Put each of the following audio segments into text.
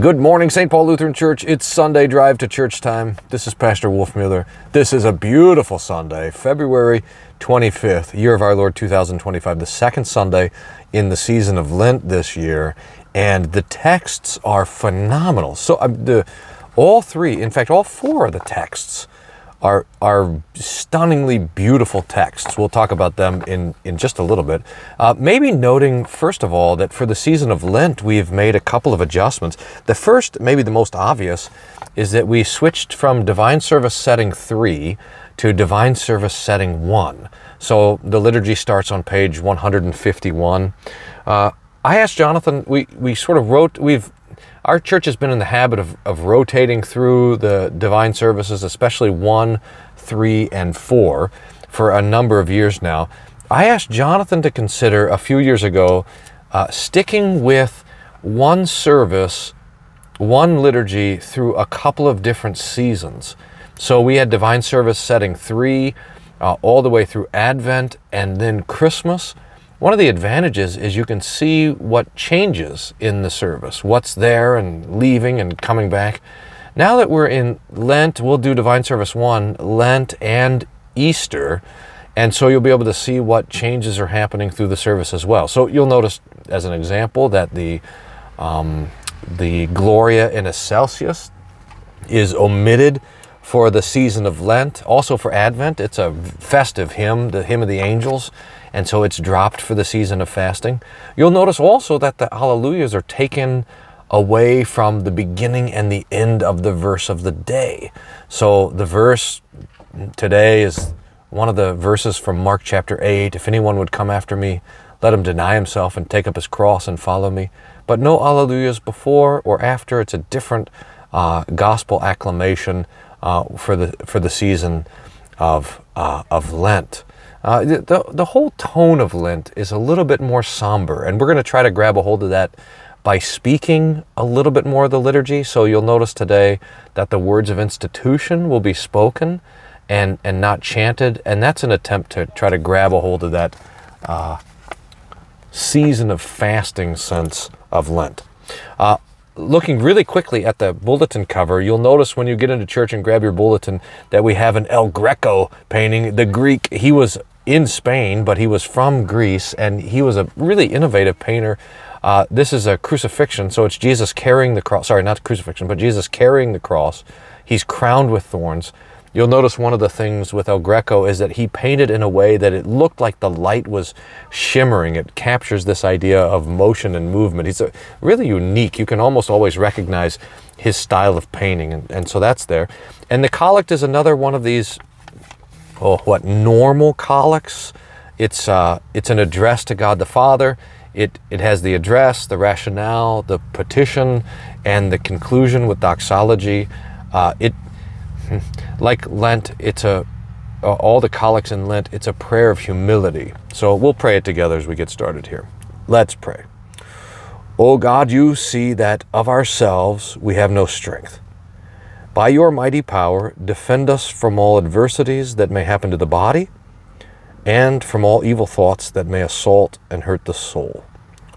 Good morning, St. Paul Lutheran Church. It's Sunday drive to church time. This is Pastor Wolfmueller. This is a beautiful Sunday, February 25th, year of our Lord 2025, the second Sunday in the season of Lent this year. And the texts are phenomenal. So, uh, the, all three, in fact, all four of the texts are, are stunningly beautiful texts. We'll talk about them in, in just a little bit. Uh, maybe noting, first of all, that for the season of Lent, we've made a couple of adjustments. The first, maybe the most obvious, is that we switched from Divine Service Setting 3 to Divine Service Setting 1. So the liturgy starts on page 151. Uh, I asked Jonathan, we, we sort of wrote, we've our church has been in the habit of, of rotating through the divine services, especially one, three, and four, for a number of years now. I asked Jonathan to consider a few years ago uh, sticking with one service, one liturgy through a couple of different seasons. So we had divine service setting three, uh, all the way through Advent and then Christmas. One of the advantages is you can see what changes in the service, what's there and leaving and coming back. Now that we're in Lent, we'll do Divine Service 1, Lent, and Easter. And so you'll be able to see what changes are happening through the service as well. So you'll notice, as an example, that the, um, the Gloria in Excelsis is omitted for the season of Lent. Also for Advent, it's a festive hymn, the hymn of the angels and so it's dropped for the season of fasting. You'll notice also that the Alleluias are taken away from the beginning and the end of the verse of the day. So the verse today is one of the verses from Mark chapter 8. If anyone would come after me, let him deny himself and take up his cross and follow me. But no Alleluias before or after. It's a different uh, gospel acclamation uh, for the for the season of uh, of Lent. Uh, the, the whole tone of Lent is a little bit more somber, and we're going to try to grab a hold of that by speaking a little bit more of the liturgy. So you'll notice today that the words of institution will be spoken and, and not chanted, and that's an attempt to try to grab a hold of that uh, season of fasting sense of Lent. Uh, looking really quickly at the bulletin cover, you'll notice when you get into church and grab your bulletin that we have an El Greco painting. The Greek, he was in Spain, but he was from Greece and he was a really innovative painter. Uh, this is a crucifixion, so it's Jesus carrying the cross. Sorry, not crucifixion, but Jesus carrying the cross. He's crowned with thorns. You'll notice one of the things with El Greco is that he painted in a way that it looked like the light was shimmering. It captures this idea of motion and movement. He's a, really unique. You can almost always recognize his style of painting, and, and so that's there. And the collect is another one of these oh, what normal collects. It's uh, it's an address to God the Father. It it has the address, the rationale, the petition, and the conclusion with doxology. Uh, it like Lent. It's a all the collects in Lent. It's a prayer of humility. So we'll pray it together as we get started here. Let's pray. O God, you see that of ourselves we have no strength. By your mighty power, defend us from all adversities that may happen to the body and from all evil thoughts that may assault and hurt the soul.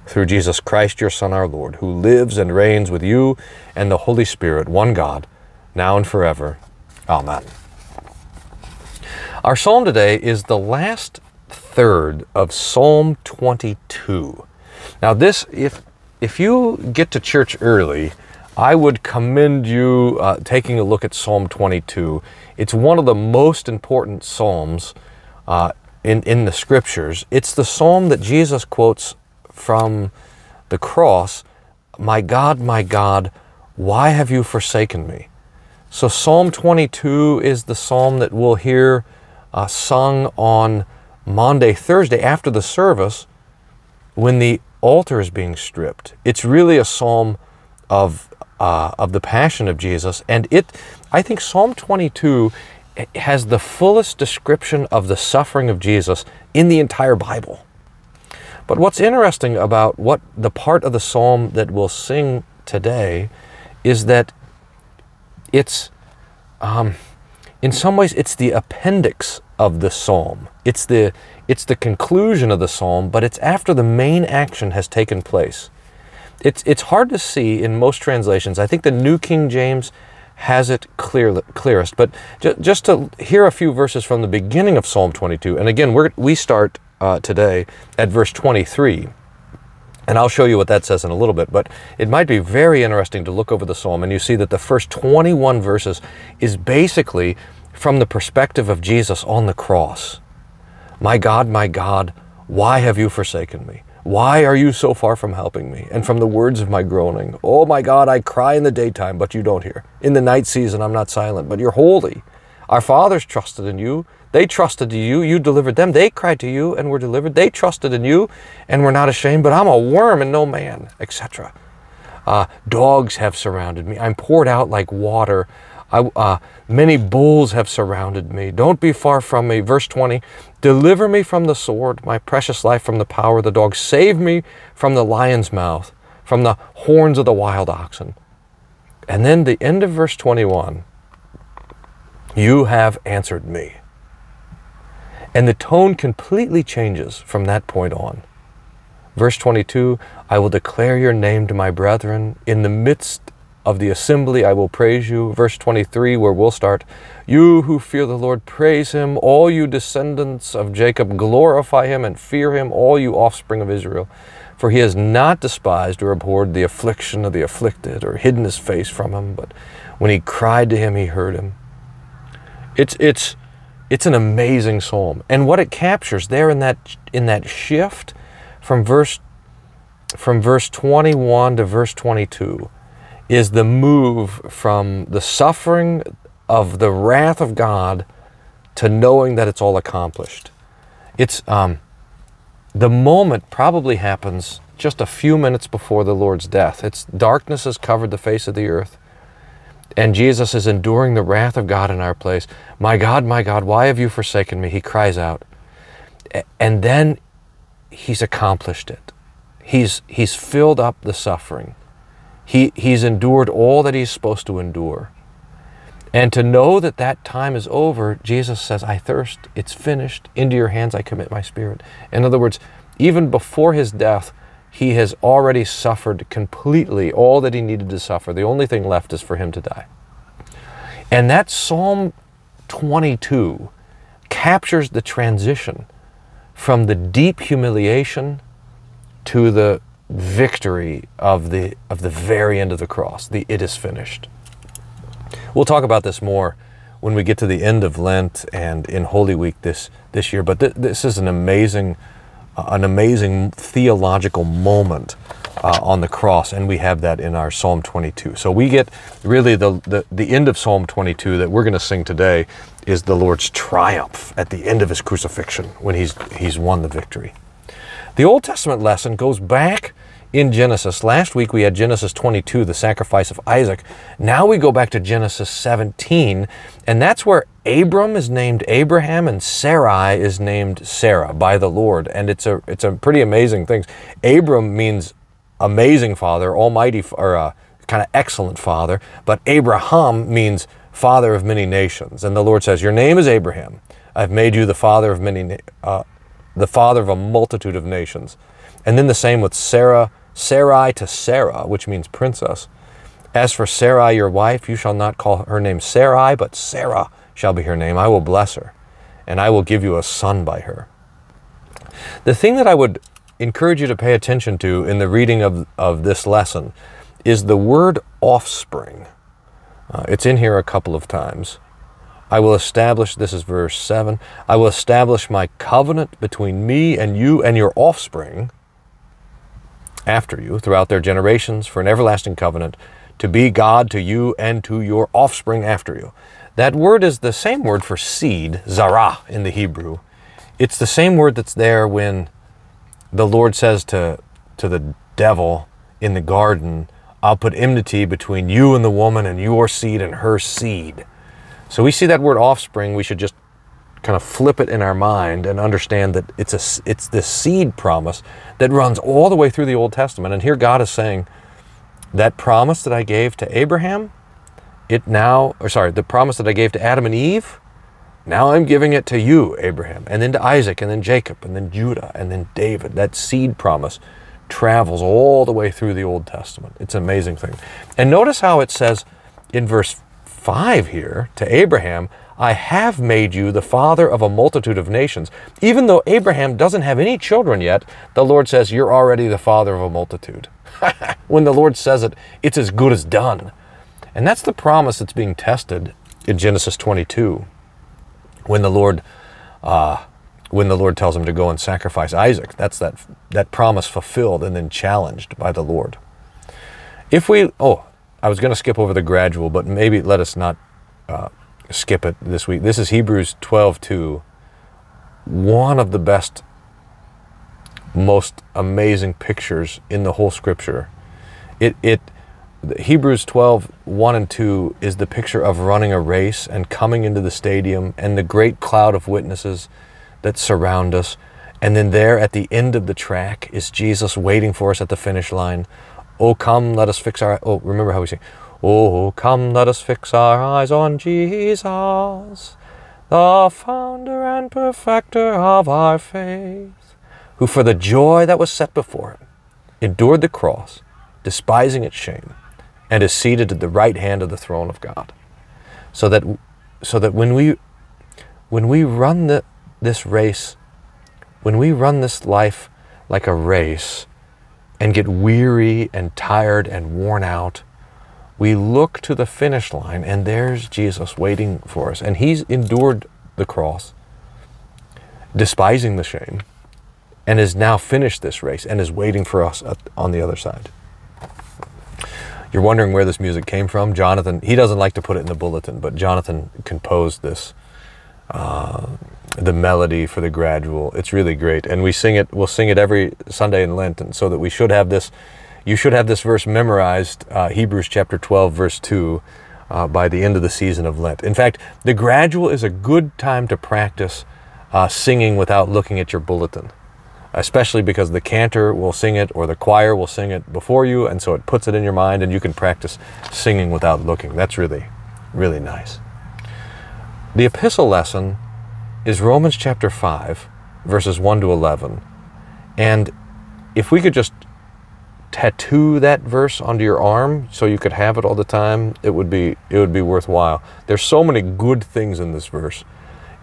Through Jesus Christ, your Son, our Lord, who lives and reigns with you and the Holy Spirit, one God, now and forever. Amen. Our psalm today is the last third of Psalm 22. Now, this, if, if you get to church early, I would commend you uh, taking a look at Psalm 22. It's one of the most important psalms uh, in, in the scriptures. It's the psalm that Jesus quotes from the cross My God, my God, why have you forsaken me? So, Psalm 22 is the psalm that we'll hear uh, sung on Maundy, Thursday after the service when the altar is being stripped. It's really a psalm of uh, of the passion of Jesus. And it, I think Psalm 22 has the fullest description of the suffering of Jesus in the entire Bible. But what's interesting about what the part of the psalm that we'll sing today is that it's, um, in some ways, it's the appendix of the psalm. It's the, it's the conclusion of the psalm, but it's after the main action has taken place. it's it's hard to see in most translations. I think the New King James has it clear, clearest. But ju- just to hear a few verses from the beginning of Psalm 22, and again, we we start uh, today at verse 23. And I'll show you what that says in a little bit, but it might be very interesting to look over the psalm and you see that the first 21 verses is basically from the perspective of Jesus on the cross. My God, my God, why have you forsaken me? Why are you so far from helping me? And from the words of my groaning, Oh my God, I cry in the daytime, but you don't hear. In the night season, I'm not silent, but you're holy. Our fathers trusted in you. They trusted to you. You delivered them. They cried to you and were delivered. They trusted in you and were not ashamed, but I'm a worm and no man, etc. Uh, dogs have surrounded me. I'm poured out like water. I, uh, many bulls have surrounded me. Don't be far from me. Verse 20 Deliver me from the sword, my precious life from the power of the dog. Save me from the lion's mouth, from the horns of the wild oxen. And then the end of verse 21 You have answered me. And the tone completely changes from that point on. Verse 22 I will declare your name to my brethren. In the midst of the assembly I will praise you. Verse 23, where we'll start. You who fear the Lord, praise him. All you descendants of Jacob, glorify him and fear him, all you offspring of Israel. For he has not despised or abhorred the affliction of the afflicted or hidden his face from him, but when he cried to him, he heard him. It's, it's, it's an amazing psalm. And what it captures there in that, in that shift from verse, from verse 21 to verse 22 is the move from the suffering of the wrath of God to knowing that it's all accomplished. It's um, the moment probably happens just a few minutes before the Lord's death. It's darkness has covered the face of the earth, and Jesus is enduring the wrath of God in our place. My God, my God, why have you forsaken me? He cries out, and then he's accomplished it. He's he's filled up the suffering. He, he's endured all that he's supposed to endure. And to know that that time is over, Jesus says, I thirst, it's finished, into your hands I commit my spirit. In other words, even before his death, he has already suffered completely all that he needed to suffer. The only thing left is for him to die. And that Psalm 22 captures the transition from the deep humiliation to the victory of the of the very end of the cross the it is finished we'll talk about this more when we get to the end of lent and in holy week this this year but th- this is an amazing an amazing theological moment uh, on the cross and we have that in our psalm 22 so we get really the the, the end of psalm 22 that we're going to sing today is the lord's triumph at the end of his crucifixion when he's he's won the victory. The Old Testament lesson goes back in Genesis. Last week we had Genesis 22, the sacrifice of Isaac. Now we go back to Genesis 17, and that's where Abram is named Abraham and Sarai is named Sarah by the Lord. And it's a it's a pretty amazing thing. Abram means amazing father, almighty or uh, kind of excellent father, but Abraham means father of many nations. And the Lord says, "Your name is Abraham. I've made you the father of many uh, the father of a multitude of nations. And then the same with Sarah, Sarai to Sarah, which means princess. As for Sarai, your wife, you shall not call her name Sarai, but Sarah shall be her name. I will bless her, and I will give you a son by her. The thing that I would encourage you to pay attention to in the reading of, of this lesson is the word offspring. Uh, it's in here a couple of times. I will establish, this is verse 7, I will establish my covenant between me and you and your offspring after you throughout their generations for an everlasting covenant to be God to you and to your offspring after you. That word is the same word for seed, zarah in the Hebrew. It's the same word that's there when the Lord says to, to the devil in the garden, I'll put enmity between you and the woman and your seed and her seed. So we see that word offspring, we should just kind of flip it in our mind and understand that it's a it's this seed promise that runs all the way through the Old Testament. And here God is saying that promise that I gave to Abraham, it now or sorry, the promise that I gave to Adam and Eve, now I'm giving it to you, Abraham, and then to Isaac, and then Jacob, and then Judah, and then David. That seed promise travels all the way through the Old Testament. It's an amazing thing. And notice how it says in verse 5 here to Abraham, I have made you the father of a multitude of nations. Even though Abraham doesn't have any children yet, the Lord says, You're already the father of a multitude. when the Lord says it, it's as good as done. And that's the promise that's being tested in Genesis 22 when the Lord. Uh, when the Lord tells him to go and sacrifice Isaac. That's that, that promise fulfilled and then challenged by the Lord. If we, oh, I was going to skip over the gradual, but maybe let us not uh, skip it this week. This is Hebrews 12 2. One of the best, most amazing pictures in the whole scripture. It, it, Hebrews 12, 1 and 2 is the picture of running a race and coming into the stadium and the great cloud of witnesses that surround us. And then there at the end of the track is Jesus waiting for us at the finish line. Oh, come, let us fix our. Oh, remember how we sing. Oh, come, let us fix our eyes on Jesus, the founder and perfecter of our faith, who for the joy that was set before him endured the cross, despising its shame, and is seated at the right hand of the throne of God. So that, so that when we, when we run the, this race, when we run this life like a race and get weary and tired and worn out, we look to the finish line and there's Jesus waiting for us. And he's endured the cross, despising the shame, and has now finished this race and is waiting for us on the other side. You're wondering where this music came from? Jonathan, he doesn't like to put it in the bulletin, but Jonathan composed this. Uh, the melody for the gradual. It's really great. And we sing it, we'll sing it every Sunday in Lent. And so that we should have this, you should have this verse memorized, uh, Hebrews chapter 12, verse 2, uh, by the end of the season of Lent. In fact, the gradual is a good time to practice uh, singing without looking at your bulletin, especially because the cantor will sing it or the choir will sing it before you. And so it puts it in your mind and you can practice singing without looking. That's really, really nice. The epistle lesson is Romans chapter 5, verses 1 to 11. And if we could just tattoo that verse onto your arm so you could have it all the time, it would be it would be worthwhile. There's so many good things in this verse.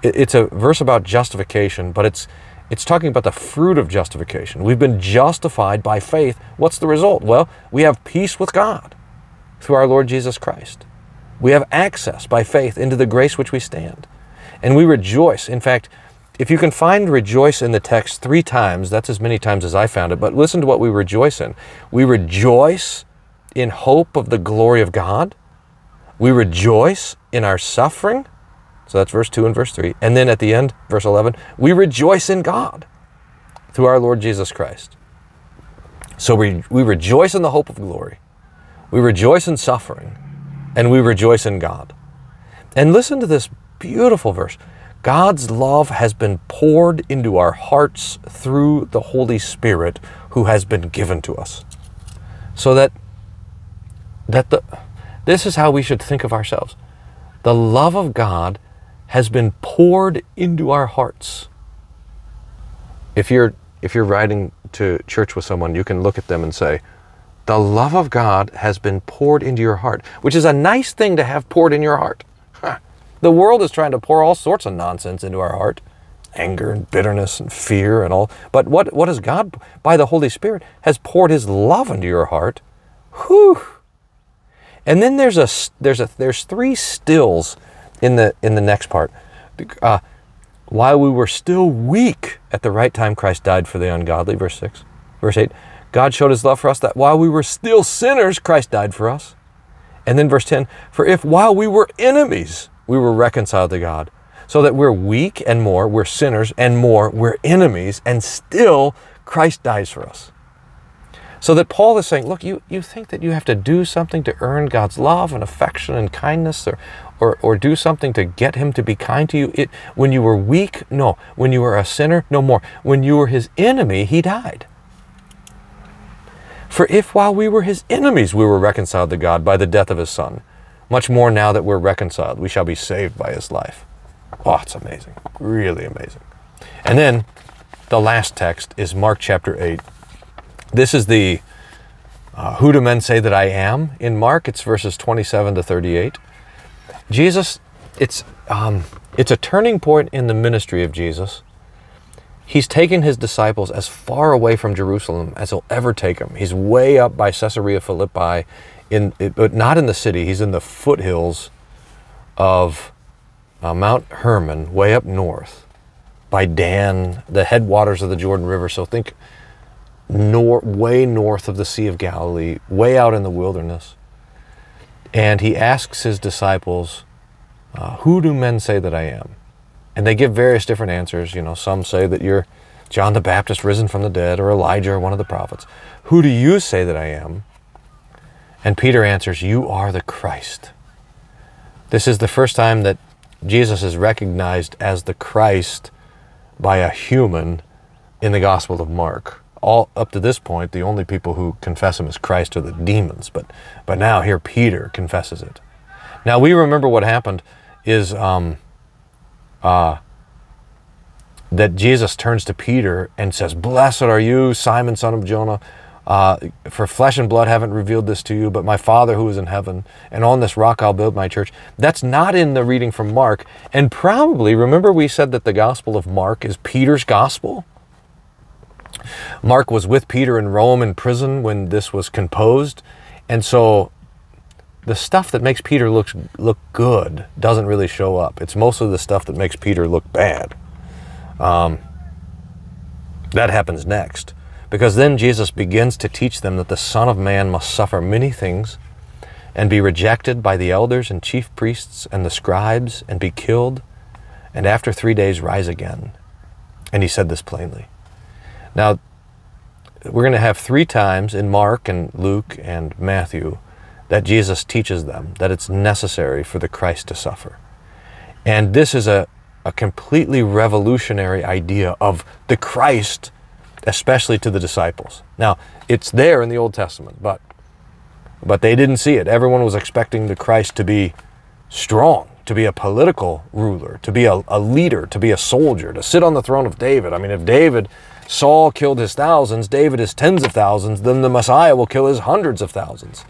It's a verse about justification, but it's it's talking about the fruit of justification. We've been justified by faith. What's the result? Well, we have peace with God through our Lord Jesus Christ. We have access by faith into the grace which we stand. And we rejoice. In fact, if you can find rejoice in the text three times, that's as many times as I found it, but listen to what we rejoice in. We rejoice in hope of the glory of God. We rejoice in our suffering. So that's verse 2 and verse 3. And then at the end, verse 11, we rejoice in God through our Lord Jesus Christ. So we, we rejoice in the hope of glory. We rejoice in suffering. And we rejoice in God. And listen to this beautiful verse. God's love has been poured into our hearts through the Holy Spirit who has been given to us. So that that the this is how we should think of ourselves. The love of God has been poured into our hearts. If you're if you're riding to church with someone, you can look at them and say, "The love of God has been poured into your heart," which is a nice thing to have poured in your heart. The world is trying to pour all sorts of nonsense into our heart anger and bitterness and fear and all. But what, what has God, by the Holy Spirit, has poured His love into your heart? Whew. And then there's a there's a there's three stills in the in the next part. Uh, while we were still weak at the right time, Christ died for the ungodly. Verse six, verse eight. God showed His love for us that while we were still sinners, Christ died for us. And then verse ten. For if while we were enemies, we were reconciled to God. So that we're weak and more, we're sinners and more, we're enemies, and still Christ dies for us. So that Paul is saying, look, you, you think that you have to do something to earn God's love and affection and kindness or, or, or do something to get him to be kind to you. It, when you were weak, no. When you were a sinner, no more. When you were his enemy, he died. For if while we were his enemies, we were reconciled to God by the death of his son, much more now that we're reconciled, we shall be saved by his life. Oh, it's amazing. Really amazing. And then the last text is Mark chapter 8. This is the uh, Who do men say that I am in Mark? It's verses 27 to 38. Jesus, it's, um, it's a turning point in the ministry of Jesus. He's taken his disciples as far away from Jerusalem as he'll ever take them. He's way up by Caesarea Philippi, in, but not in the city. He's in the foothills of uh, Mount Hermon, way up north, by Dan, the headwaters of the Jordan River. So think nor- way north of the Sea of Galilee, way out in the wilderness. And he asks his disciples, uh, Who do men say that I am? And they give various different answers. You know, some say that you're John the Baptist risen from the dead, or Elijah, or one of the prophets. Who do you say that I am? And Peter answers, You are the Christ. This is the first time that Jesus is recognized as the Christ by a human in the Gospel of Mark all up to this point, the only people who confess him as Christ are the demons. But but now here Peter confesses it. Now we remember what happened is um, uh, that Jesus turns to Peter and says, "Blessed are you, Simon, son of Jonah." Uh, for flesh and blood haven't revealed this to you, but my Father who is in heaven, and on this rock I'll build my church. That's not in the reading from Mark. And probably, remember, we said that the Gospel of Mark is Peter's Gospel? Mark was with Peter in Rome in prison when this was composed. And so the stuff that makes Peter look, look good doesn't really show up. It's mostly the stuff that makes Peter look bad. Um, that happens next. Because then Jesus begins to teach them that the Son of Man must suffer many things and be rejected by the elders and chief priests and the scribes and be killed and after three days rise again. And he said this plainly. Now, we're going to have three times in Mark and Luke and Matthew that Jesus teaches them that it's necessary for the Christ to suffer. And this is a, a completely revolutionary idea of the Christ, especially to the disciples. Now, it's there in the Old Testament, but but they didn't see it. Everyone was expecting the Christ to be strong, to be a political ruler, to be a, a leader, to be a soldier, to sit on the throne of David. I mean, if David Saul killed his thousands, David his tens of thousands, then the Messiah will kill his hundreds of thousands.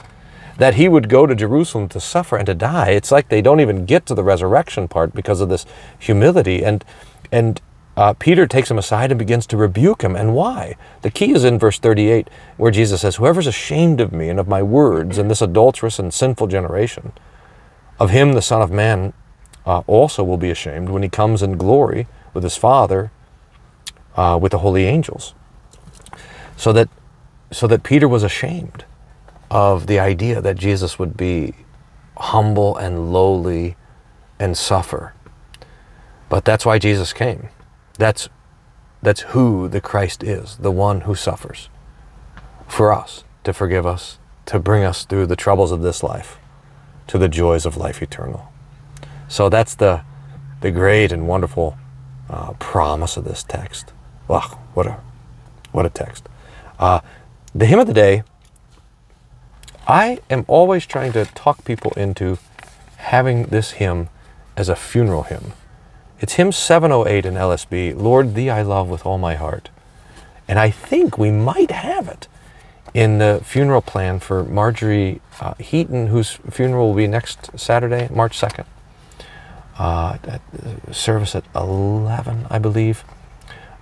That he would go to Jerusalem to suffer and to die, it's like they don't even get to the resurrection part because of this humility. And, and uh, Peter takes him aside and begins to rebuke him. And why? The key is in verse 38, where Jesus says, Whoever's ashamed of me and of my words in this adulterous and sinful generation, of him the Son of Man uh, also will be ashamed when he comes in glory with his Father uh, with the holy angels. So that, so that Peter was ashamed of the idea that Jesus would be humble and lowly and suffer. But that's why Jesus came. That's, that's who the Christ is, the one who suffers for us, to forgive us, to bring us through the troubles of this life to the joys of life eternal. So that's the, the great and wonderful uh, promise of this text. Wow, what a what a text. Uh, the hymn of the day. I am always trying to talk people into having this hymn as a funeral hymn. It's hymn 708 in LSB, Lord, Thee I Love with All My Heart. And I think we might have it in the funeral plan for Marjorie uh, Heaton, whose funeral will be next Saturday, March 2nd. Uh, at, service at 11, I believe.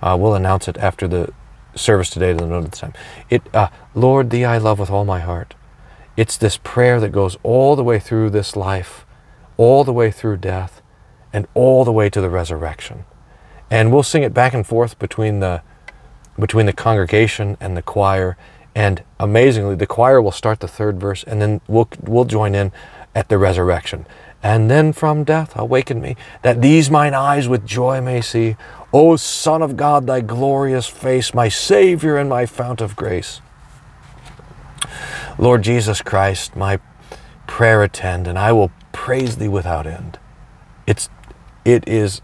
Uh, we'll announce it after the service today to the note of the time. It, uh, Lord, Thee I love with all my heart. It's this prayer that goes all the way through this life, all the way through death, and all the way to the resurrection. And we'll sing it back and forth between the between the congregation and the choir. And amazingly, the choir will start the third verse, and then we'll we'll join in at the resurrection. And then from death awaken me, that these mine eyes with joy may see. O Son of God, thy glorious face, my Savior and my fount of grace. Lord Jesus Christ, my prayer attend, and I will praise thee without end. It's, it is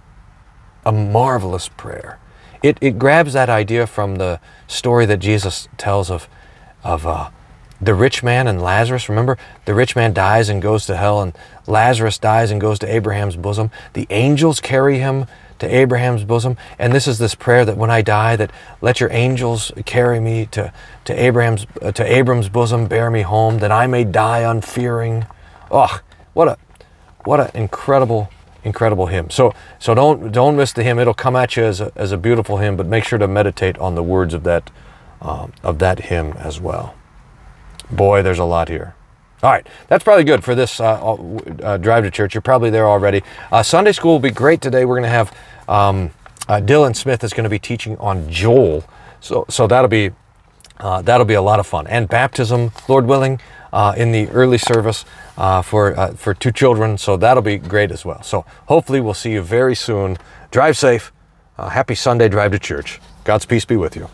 a marvelous prayer. It, it grabs that idea from the story that Jesus tells of, of uh, the rich man and Lazarus. Remember, the rich man dies and goes to hell, and Lazarus dies and goes to Abraham's bosom. The angels carry him to Abraham's bosom. And this is this prayer that when I die, that let your angels carry me to, to Abraham's uh, to Abram's bosom, bear me home, that I may die unfearing. Oh, what a what an incredible incredible hymn. So so don't don't miss the hymn. It'll come at you as a, as a beautiful hymn, but make sure to meditate on the words of that um, of that hymn as well. Boy, there's a lot here. All right, that's probably good for this uh, uh, drive to church. You're probably there already. Uh, Sunday school will be great today. We're going to have um, uh, Dylan Smith is going to be teaching on Joel, so so that'll be uh, that'll be a lot of fun. And baptism, Lord willing, uh, in the early service uh, for uh, for two children, so that'll be great as well. So hopefully we'll see you very soon. Drive safe. Uh, happy Sunday drive to church. God's peace be with you.